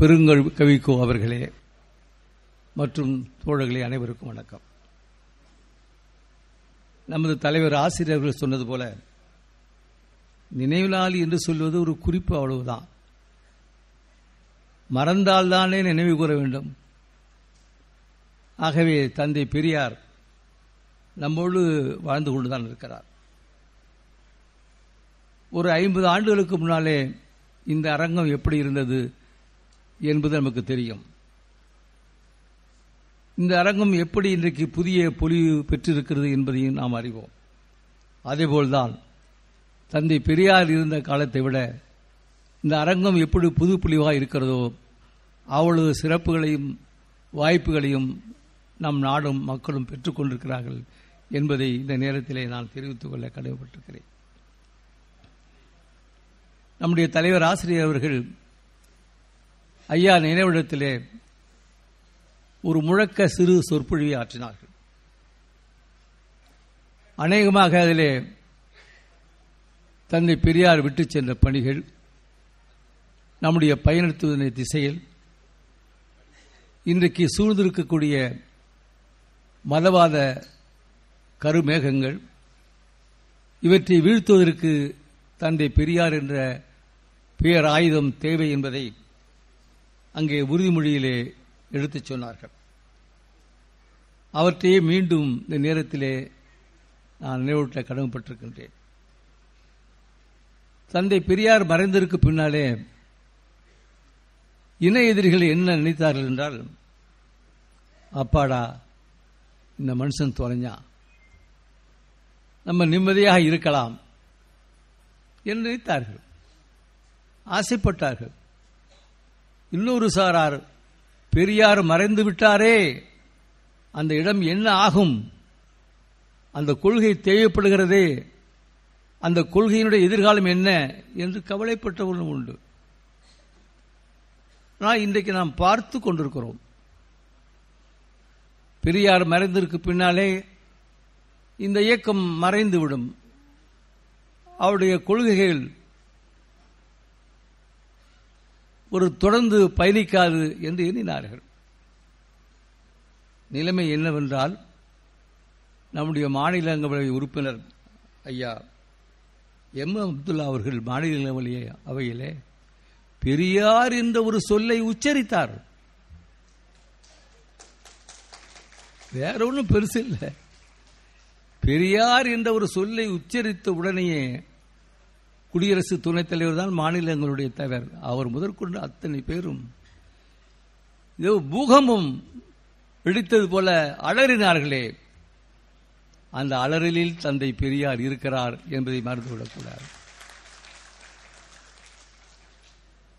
பெருங்கல் கவிக்கோ அவர்களே மற்றும் தோழர்களே அனைவருக்கும் வணக்கம். நமது தலைவர் ஆசிரியர்கள் சொன்னது போல நினைவிலாளி என்று சொல்வது ஒரு குறிப்பு அவ்வளவுதான். மறந்தால்தானே நினைவு கூற வேண்டும். ஆகவே தந்தை பெரியார் நம்மோடு வாழ்ந்து கொண்டுதான் இருக்கிறார். ஒரு ஐம்பது ஆண்டுகளுக்கு முன்னாலே இந்த அரங்கம் எப்படி இருந்தது? என்பது நமக்கு தெரியும். இந்த அரங்கம் எப்படி இன்றைக்கு புதிய பொலிவு பெற்றிருக்கிறது என்பதையும் நாம் அறிவோம். அதேபோல்தான் தந்தை பெரியார் இருந்த காலத்தை விட இந்த அரங்கம் எப்படி புது புலிவாக இருக்கிறதோ அவ்வளவு சிறப்புகளையும் வாய்ப்புகளையும் நம் நாடும் மக்களும் பெற்றுக்கொண்டிருக்கிறார்கள் என்பதை இந்த நேரத்திலே நான் தெரிவித்துக் கொள்ள கடமைப்பட்டிருக்கிறேன். நம்முடைய தலைவர் ஆசிரியர் அவர்கள் ஐயா நினைவிடத்திலே ஒரு முழக்க சிறு சொற்பொழிவை ஆற்றினார்கள். அநேகமாக அதிலே தந்தை பெரியார் விட்டுச் சென்ற பணிகள் நம்முடைய பயணத்துவ திசையில் இன்றைக்கு சூழ்ந்திருக்கக்கூடிய மதவாத கருமேகங்கள் இவற்றை வீழ்த்துவதற்கு தந்தை பெரியார் என்ற பேர் ஆயுதம் தேவை என்பதை அங்கே உறுதிமொழியிலே எடுத்துச் சொன்னார்கள். அவற்றையே மீண்டும் இந்த நேரத்திலே நான் நினைவூட்ட கடமைப்பட்டிருக்கின்றேன். தந்தை பெரியார் மறைந்ததற்கு பின்னாலே இன எதிரிகள் என்ன நினைத்தார்கள் என்றால் அப்பாடா இந்த மனுஷன் தொலைஞ்சான் நம்ம நிம்மதியாக இருக்கலாம் என்று நினைத்தார்கள். ஆசைப்பட்டார்கள். இன்னொரு சாரார் பெரியார் மறைந்து விட்டாரே அந்த இடம் என்ன ஆகும்? அந்த கொள்கை தேவைப்படுகிறதே அந்த கொள்கையினுடைய எதிர்காலம் என்ன? என்று கவலைப்பட்டவர்களும் உண்டு. ஆனால் இன்றைக்கு நாம் பார்த்து கொண்டிருக்கிறோம். பெரியார் மறைந்திருக்கு பின்னாலே இந்த இயக்கம் மறைந்துவிடும். அவருடைய கொள்கைகள் ஒரு தொடர்ந்து பயணிக்காது என்று எண்ணினார்கள். நிலைமை என்னவென்றால் நம்முடைய மாநிலங்களவை உறுப்பினர் ஐயா எம். அப்துல்லா அவர்கள் மாநிலங்களவை அவையிலே பெரியார் என்ற ஒரு சொல்லை உச்சரித்தார். வேற ஒன்றும் பெருசு இல்லை. பெரியார் என்ற ஒரு சொல்லை உச்சரித்த உடனேயே குடியரசு துணைத் தலைவர் தான் மாநிலங்களுடைய தலைவர். அவர் முதற்கொண்டு அத்தனை பேரும் இதோ பூகமும் வெடித்தது போல அலறினார்களே. அந்த அலறலில் தந்தை பெரியார் இருக்கிறார் என்பதை மறந்துவிடக்கூடாது.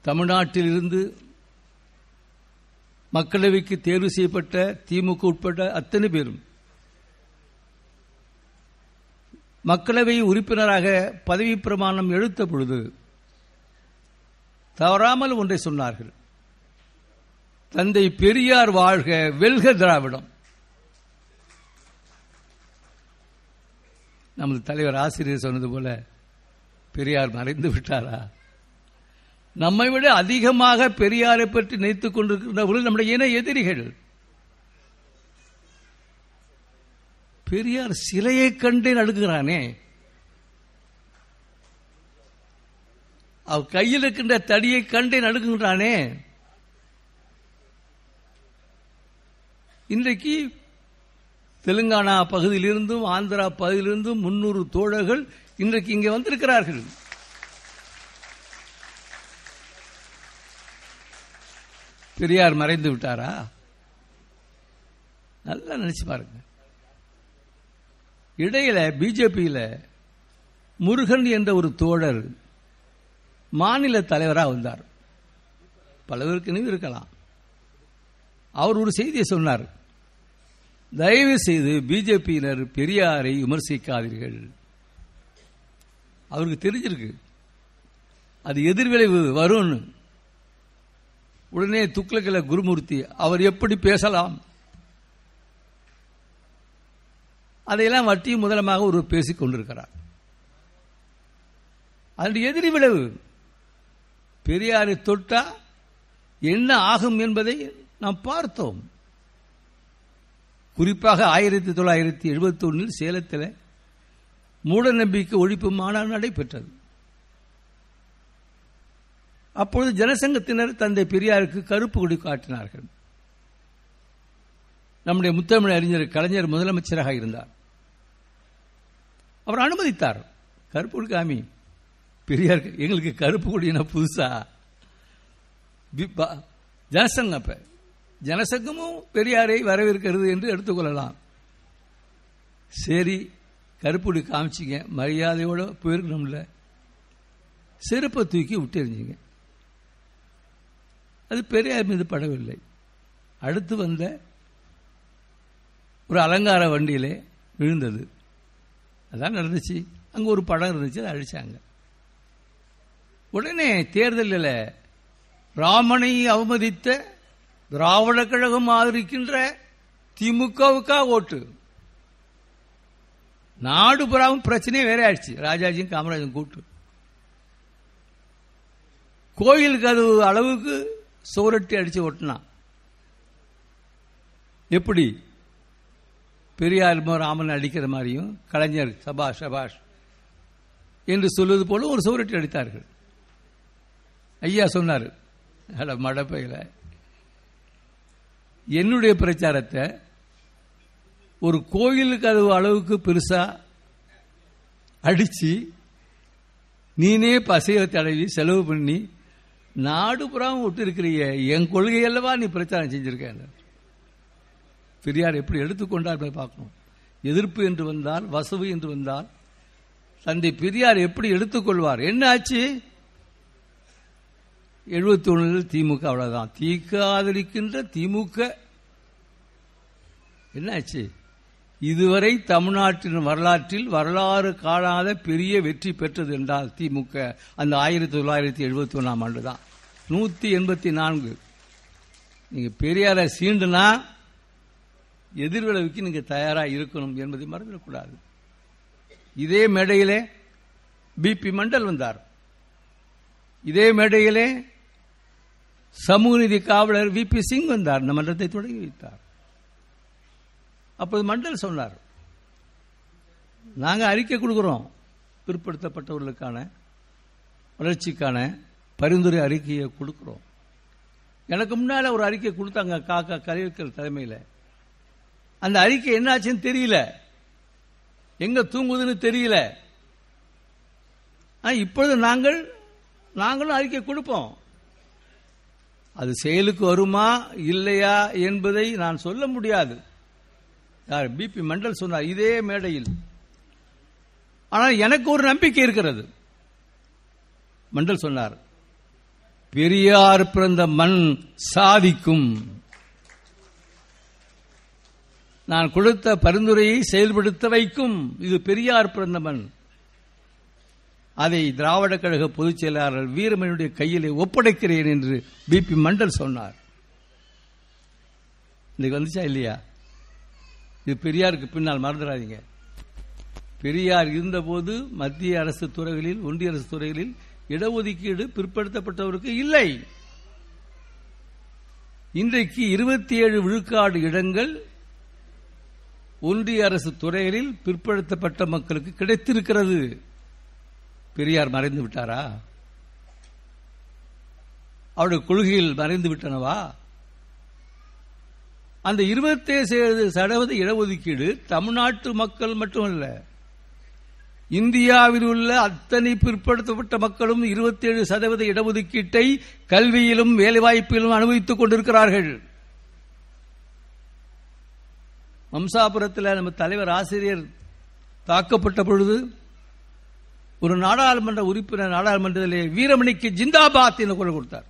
தமிழ்நாட்டிலிருந்து மக்களவைக்கு தேர்வு செய்யப்பட்ட திமுக உட்பட்ட அத்தனை பேரும் மக்களவை உறுப்பினராக பதவி பிரமாணம் எழுத்த பொழுது தவறாமல் ஒன்றை சொன்னார்கள். தந்தை பெரியார் வாழ்க வெல்க திராவிடம். நமது தலைவர் ஆசிரியர் சொன்னது போல பெரியார் மறைந்து விட்டாரா? நம்மை விட அதிகமாக பெரியாரை பற்றி நினைத்துக் கொண்டிருக்கிறவர்கள் நம்முடைய இன எதிரிகள் பெரியார் சிலையை கண்டே நடுக்குறானே அவ கையில் இருக்கின்ற தடியை கண்டே நடுக்குகிறானே இன்றைக்கு தெலுங்கானா பகுதியிலிருந்தும் ஆந்திரா பகுதியிலிருந்தும் முன்னூறு தோழர்கள் இன்றைக்கு இங்கே வந்திருக்கிறார்கள். பெரியார் மறைந்து விட்டாரா? நல்லா நினைச்சு பாருங்க. இடையில பிஜேபியில் முருகன் என்ற ஒரு தோழர் மாநில தலைவராக வந்தார். பலவருக்கு நினைவு இருக்கலாம். அவர் ஒரு செய்தியை சொன்னார். தயவு செய்து பிஜேபியினர் பெரியாரை விமர்சிக்காதீர்கள். அவருக்கு தெரிஞ்சிருக்கு. அது எதிர்விளைவு வரும்னு. உடனே துக்ளக்கில் குருமூர்த்தி அவர் எப்படி பேசலாம்? அதையெல்லாம் வட்டி முதலமாக ஒரு பேசிக் கொண்டிருக்கிறார். அதனுடைய எதிரி விளைவு பெரியாரை தொட்டா என்ன ஆகும் என்பதை நாம் பார்த்தோம். குறிப்பாக ஆயிரத்தி தொள்ளாயிரத்தி எழுபத்தி ஒன்றில் சேலத்தில் மூட நம்பிக்கை ஒழிப்பு மாநாடு நடைபெற்றது. அப்பொழுது ஜனசங்கத்தினர் தந்தை பெரியாருக்கு கருப்பு கொடி காட்டினார்கள். நம்முடைய முத்தமிழ் அறிஞர் கலைஞர் முதலமைச்சராக இருந்தார். அவர் அனுமதித்தார். கருப்பு காமி பெரியார் எங்களுக்கு கருப்பு கொடினா புதுசா? ஜனசங்கம் அப்ப. ஜனசங்கமும் பெரியாரை வரவேற்கிறது என்று எடுத்துக்கொள்ளலாம் சரி கருப்புடி காமிச்சிங்க. மரியாதையோட போயிருக்கணும்ல. செருப்பை தூக்கி விட்டுருந்தீங்க அது பெரியார் மீது படவில்லை. அடுத்து வந்த ஒரு அலங்கார வண்டியிலே விழுந்தது. அதான் நடந்துச்சு. அங்கே ஒரு படம் இருந்துச்சு அதை அழிச்சாங்க. உடனே தேர்தலில் ராமனை அவமதித்த திராவிட கழகம் ஆதரிக்கின்ற திமுகவுக்கா ஓட்டு? நாடு புறாவும் பிரச்சனையே வேற ஆயிடுச்சு. ராஜாஜியும் காமராஜன் கூட்டு. கோயில் கதவு அளவுக்கு சோரட்டி அடிச்சு ஓட்டினான். எப்படி? பெரியார் ராமன் அடிக்கிற மாதிரியும் கலைஞர் சபாஷ் சபாஷ் என்று சொல்வது போல ஒரு சுவரட்டி அடித்தார்கள். ஐயா சொன்னார் மடப்பையில் என்னுடைய பிரச்சாரத்தை ஒரு கோயிலுக்கு அது அளவுக்கு பெருசா அடிச்சு நீனே பசைய தடவி செலவு பண்ணி நாடு புறாவும் விட்டு இருக்கிறீங்க என் கொள்கை அல்லவா நீ பிரச்சாரம் செஞ்சிருக்க? பெரியார் எப்படி எடுத்துக்கொண்டார் பார்க்கணும். எதிர்ப்பு என்று வந்தால் வசவு என்று வந்தால் தந்தை பெரியார் எப்படி எடுத்துக்கொள்வார்? என்ன ஆச்சு? எழுபத்தி ஒன்றில் திமுக அவ்வளவுதான். தீக்க ஆதரிக்கின்ற திமுக. என்னாச்சு இதுவரை தமிழ்நாட்டின் வரலாற்றில் வரலாறு காணாத பெரிய வெற்றி பெற்றது என்றால் திமுக அந்த ஆயிரத்தி தொள்ளாயிரத்தி எழுபத்தி ஒன்றாம் ஆண்டு தான் நூத்தி எண்பத்தி நான்கு. நீங்க பெரியார சீண்டுனா எதிர்விளைவுக்கு நீங்கள் தயாராக இருக்கணும் என்பதை மறந்துடக்கூடாது. இதே மேடையிலே பிபி மண்டல் வந்தார். இதே மேடையிலே சமூக நீதி காவலர் வி பி சிங் வந்தார். இந்த மன்றத்தை தொடங்கி வைத்தார். அப்போது மண்டல் சொன்னார் நாங்கள் அறிக்கை கொடுக்குறோம். பிற்படுத்தப்பட்டவர்களுக்கான வளர்ச்சிக்கான பரிந்துரை அறிக்கையை கொடுக்குறோம். எனக்கு முன்னால் ஒரு அறிக்கை கொடுத்தாங்க காக்கா கலைஞர்கள் தலைமையில். அந்த அறிக்கை என்னாச்சுன்னு தெரியல. எங்க தூங்குதுன்னு தெரியல. இப்பொழுது நாங்கள் நாங்களும் அறிக்கை கொடுப்போம். அது செயலுக்கு வருமா இல்லையா என்பதை நான் சொல்ல முடியாது. யார் பிபி மண்டல் சொன்னார் இதே மேடையில். ஆனால் எனக்கு ஒரு நம்பிக்கை இருக்கிறது. மண்டல் சொன்னார் பெரியார் பிறந்த மண் சாதிக்கும். நான் கொடுத்த பரிந்துரையை செயல்படுத்த வைக்கும். இது பெரியார் பிறந்த அதை திராவிட கழக பொதுச் செயலாளர் வீரமணியுடைய கையிலே ஒப்படைக்கிறேன் என்று பிபி மண்டல் சொன்னார். இன்னைக்கு வந்துச்சா இல்லையா? இது பெரியாருக்கு பின்னால் மறந்துடாதீங்க. பெரியார் இருந்தபோது மத்திய அரசு துறைகளில் ஒன்றிய அரசு துறைகளில் இடஒதுக்கீடு பிற்படுத்தப்பட்டவருக்கு இல்லை. இன்றைக்கு இருபத்தி ஏழு விழுக்காடு இடங்கள் ஒன்றிய அரசு துறைகளில் பிற்படுத்தப்பட்ட மக்களுக்கு கிடைத்திருக்கிறது. பெரியார் மறைந்து விட்டாரா? அவருடைய கொள்கையில் மறைந்து விட்டனவா? அந்த இருபத்தேழு சதவீத இடஒதுக்கீடு தமிழ்நாட்டு மக்கள் மட்டுமல்ல இந்தியாவில் உள்ள அத்தனை பிற்படுத்தப்பட்ட மக்களும் இருபத்தேழு சதவீத இடஒதுக்கீட்டை கல்வியிலும் வேலைவாய்ப்பிலும் அனுபவித்துக் கொண்டிருக்கிறார்கள். வம்சாபுரத்தில் நம்ம தலைவர் ஆசிரியர் தாக்கப்பட்ட பொழுது ஒரு நாடாளுமன்ற உறுப்பினர் நாடாளுமன்றத்திலே வீரமணிக்கு ஜிந்தாபாத் என்று குரல் கொடுத்தார்.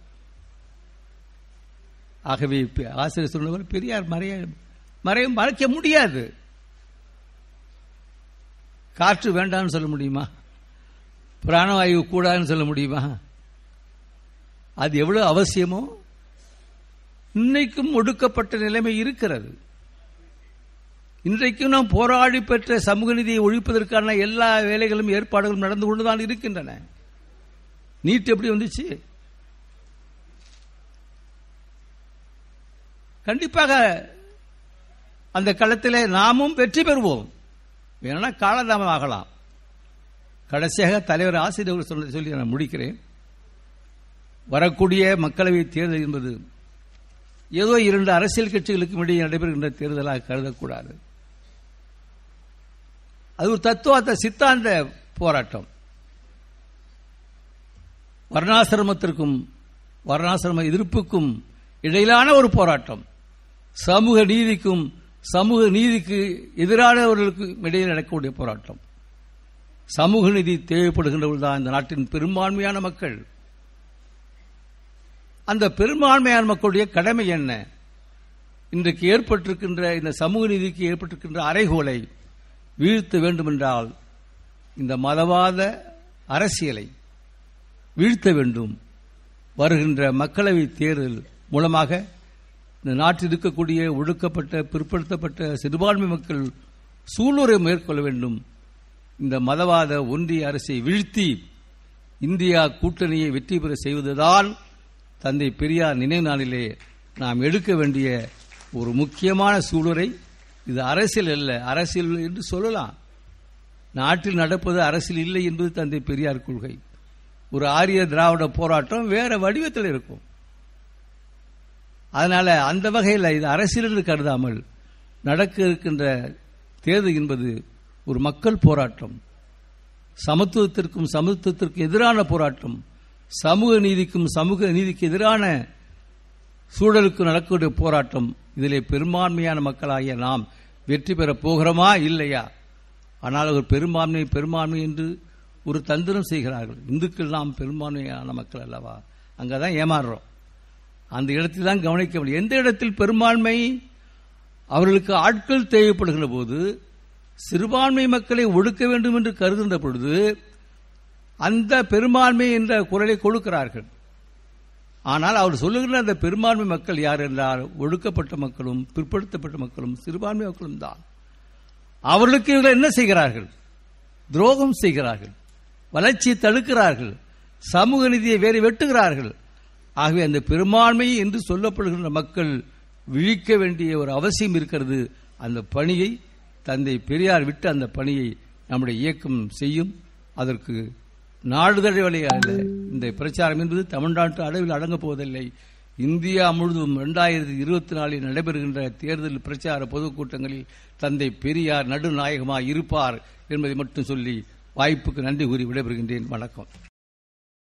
ஆகவே ஆசிரியர் சொன்னவர் பெரியார் மறைய மறைய மறைக்க முடியாது. காற்று வேண்டாம்னு சொல்ல முடியுமா? பிராணவாயு கூடாதுன்னு சொல்ல முடியுமா? அது எவ்வளவு அவசியமோ இன்னைக்கும் ஒடுக்கப்பட்ட நிலைமை இருக்கிறது. இன்றைக்கும் நாம் போராடி பெற்ற சமூக நீதியை ஒழிப்பதற்கான எல்லா வேலைகளும் ஏற்பாடுகளும் நடந்து கொண்டுதான் இருக்கின்றன. நீட் எப்படி வந்துச்சு? கண்டிப்பாக அந்த களத்திலே நாமும் வெற்றி பெறுவோம். வேணும்னா காலதாமம் ஆகலாம். கடைசியாக தலைவர் ஆசிரியர் சொல்ல சொல்லி நான் முடிக்கிறேன். வரக்கூடிய மக்களவை தேர்தல் என்பது ஏதோ இரண்டு அரசியல் கட்சிகளுக்கும் இடையே நடைபெறுகின்ற தேர்தலாக கருதக்கூடாது. அது ஒரு தத்துவார்த்த சித்தாந்த போராட்டம். வர்ணாசிரமத்திற்கும் வர்ணாசிரம எதிர்ப்புக்கும் இடையிலான ஒரு போராட்டம். சமூக நீதிக்கும் சமூக நீதிக்கு எதிரானவர்களுக்கு இடையில் நடக்கக்கூடிய போராட்டம். சமூக நீதி தேவைப்படுகின்றவர்கள் தான் இந்த நாட்டின் பெரும்பான்மையான மக்கள். அந்த பெரும்பான்மையான மக்களுடைய கடமை என்ன? இன்றைக்கு ஏற்பட்டிருக்கின்ற இந்த சமூக நீதிக்கு ஏற்பட்டிருக்கின்ற அறைகோலை வீழ்த்த வேண்டுமென்றால் இந்த மதவாத அரசியலை வீழ்த்த வேண்டும். வருகின்ற மக்களவை தேர்தல் மூலமாக இந்த நாட்டில் இருக்கக்கூடிய ஒடுக்கப்பட்ட பிற்படுத்தப்பட்ட சிறுபான்மை மக்கள் சூளுரை மேற்கொள்ள வேண்டும். இந்த மதவாத ஒன்றிய அரசை வீழ்த்தி இந்தியா கூட்டணியை வெற்றி பெற செய்வதுதான் தந்தை பெரியார் நினைவு நாளிலே நாம் எடுக்க வேண்டிய ஒரு முக்கியமான சூளுரை. இது அரசியல் அல்ல. அரசியல் என்று சொல்லலாம். நாட்டில் நடப்பது அரசியல் இல்லை என்பது தந்தை பெரியார் கொள்கை. ஒரு ஆரிய திராவிட போராட்டம் வேற வடிவத்தில் இருக்கும். அதனால அந்த வகையில் இது அரசியல் என்று கருதாமல் நடக்க இருக்கின்ற தேர்தல் என்பது ஒரு மக்கள் போராட்டம். சமத்துவத்திற்கும் சமத்துவத்திற்கும் எதிரான போராட்டம். சமூக நீதிக்கும் சமூக நீதிக்கு எதிரான சூழலுக்கு நடக்கக்கூடிய போராட்டம். இதிலே பெரும்பான்மையான மக்களாகிய நாம் வெற்றி பெறப் போகிறோமா? இல்லையா? ஆனால் ஒரு பெரும்பான்மை பெரும்பான்மை என்று ஒரு தந்திரம் செய்கிறார்கள். இந்துக்கள் நாம் பெரும்பான்மையான மக்கள் அல்லவா? அங்கே தான் ஏமாறுறோம். அந்த இடத்தில் தான் கவனிக்க முடியும். எந்த இடத்தில் பெரும்பான்மை? அவர்களுக்கு ஆட்கள் தேவைப்படுகிற போது சிறுபான்மை மக்களை ஒடுக்க வேண்டும் என்று கருதுகின்ற பொழுது அந்த பெரும்பான்மை என்ற குரலை கொடுக்கிறார்கள். ஆனால் அவர் சொல்லுகிற அந்த பெரும்பான்மை மக்கள் யார் என்றால் ஒழுக்கப்பட்ட மக்களும் பிற்படுத்தப்பட்ட மக்களும் சிறுபான்மை மக்களும் தான். அவர்களுக்கு இவர்கள் என்ன செய்கிறார்கள்? துரோகம் செய்கிறார்கள். வளர்ச்சியை தடுக்கிறார்கள். சமூக நிதியை வேறு வெட்டுகிறார்கள். ஆகவே அந்த பெரும்பான்மை என்று சொல்லப்படுகின்ற மக்கள் விழிக்க வேண்டிய ஒரு அவசியம் இருக்கிறது. அந்த பணியை தந்தை பெரியார் விட்டு அந்த பணியை நம்முடைய இயக்கம் செய்யும். அதற்கு நாடு வழியாக இந்த பிரச்சாரம் என்பது தமிழ்நாட்டு அளவில் அடங்கப் போவதில்லை. இந்தியா முழுவதும் இரண்டாயிரத்தி இருபத்தி நாலில் நடைபெறுகின்ற தேர்தல் பிரச்சார பொதுக்கூட்டங்களில் தந்தை பெரியார் நடுநாயகமாக இருப்பார் என்பதை மட்டும் சொல்லி வாய்ப்புக்கு நன்றி கூறி விடைபெறுகின்றேன். வணக்கம்.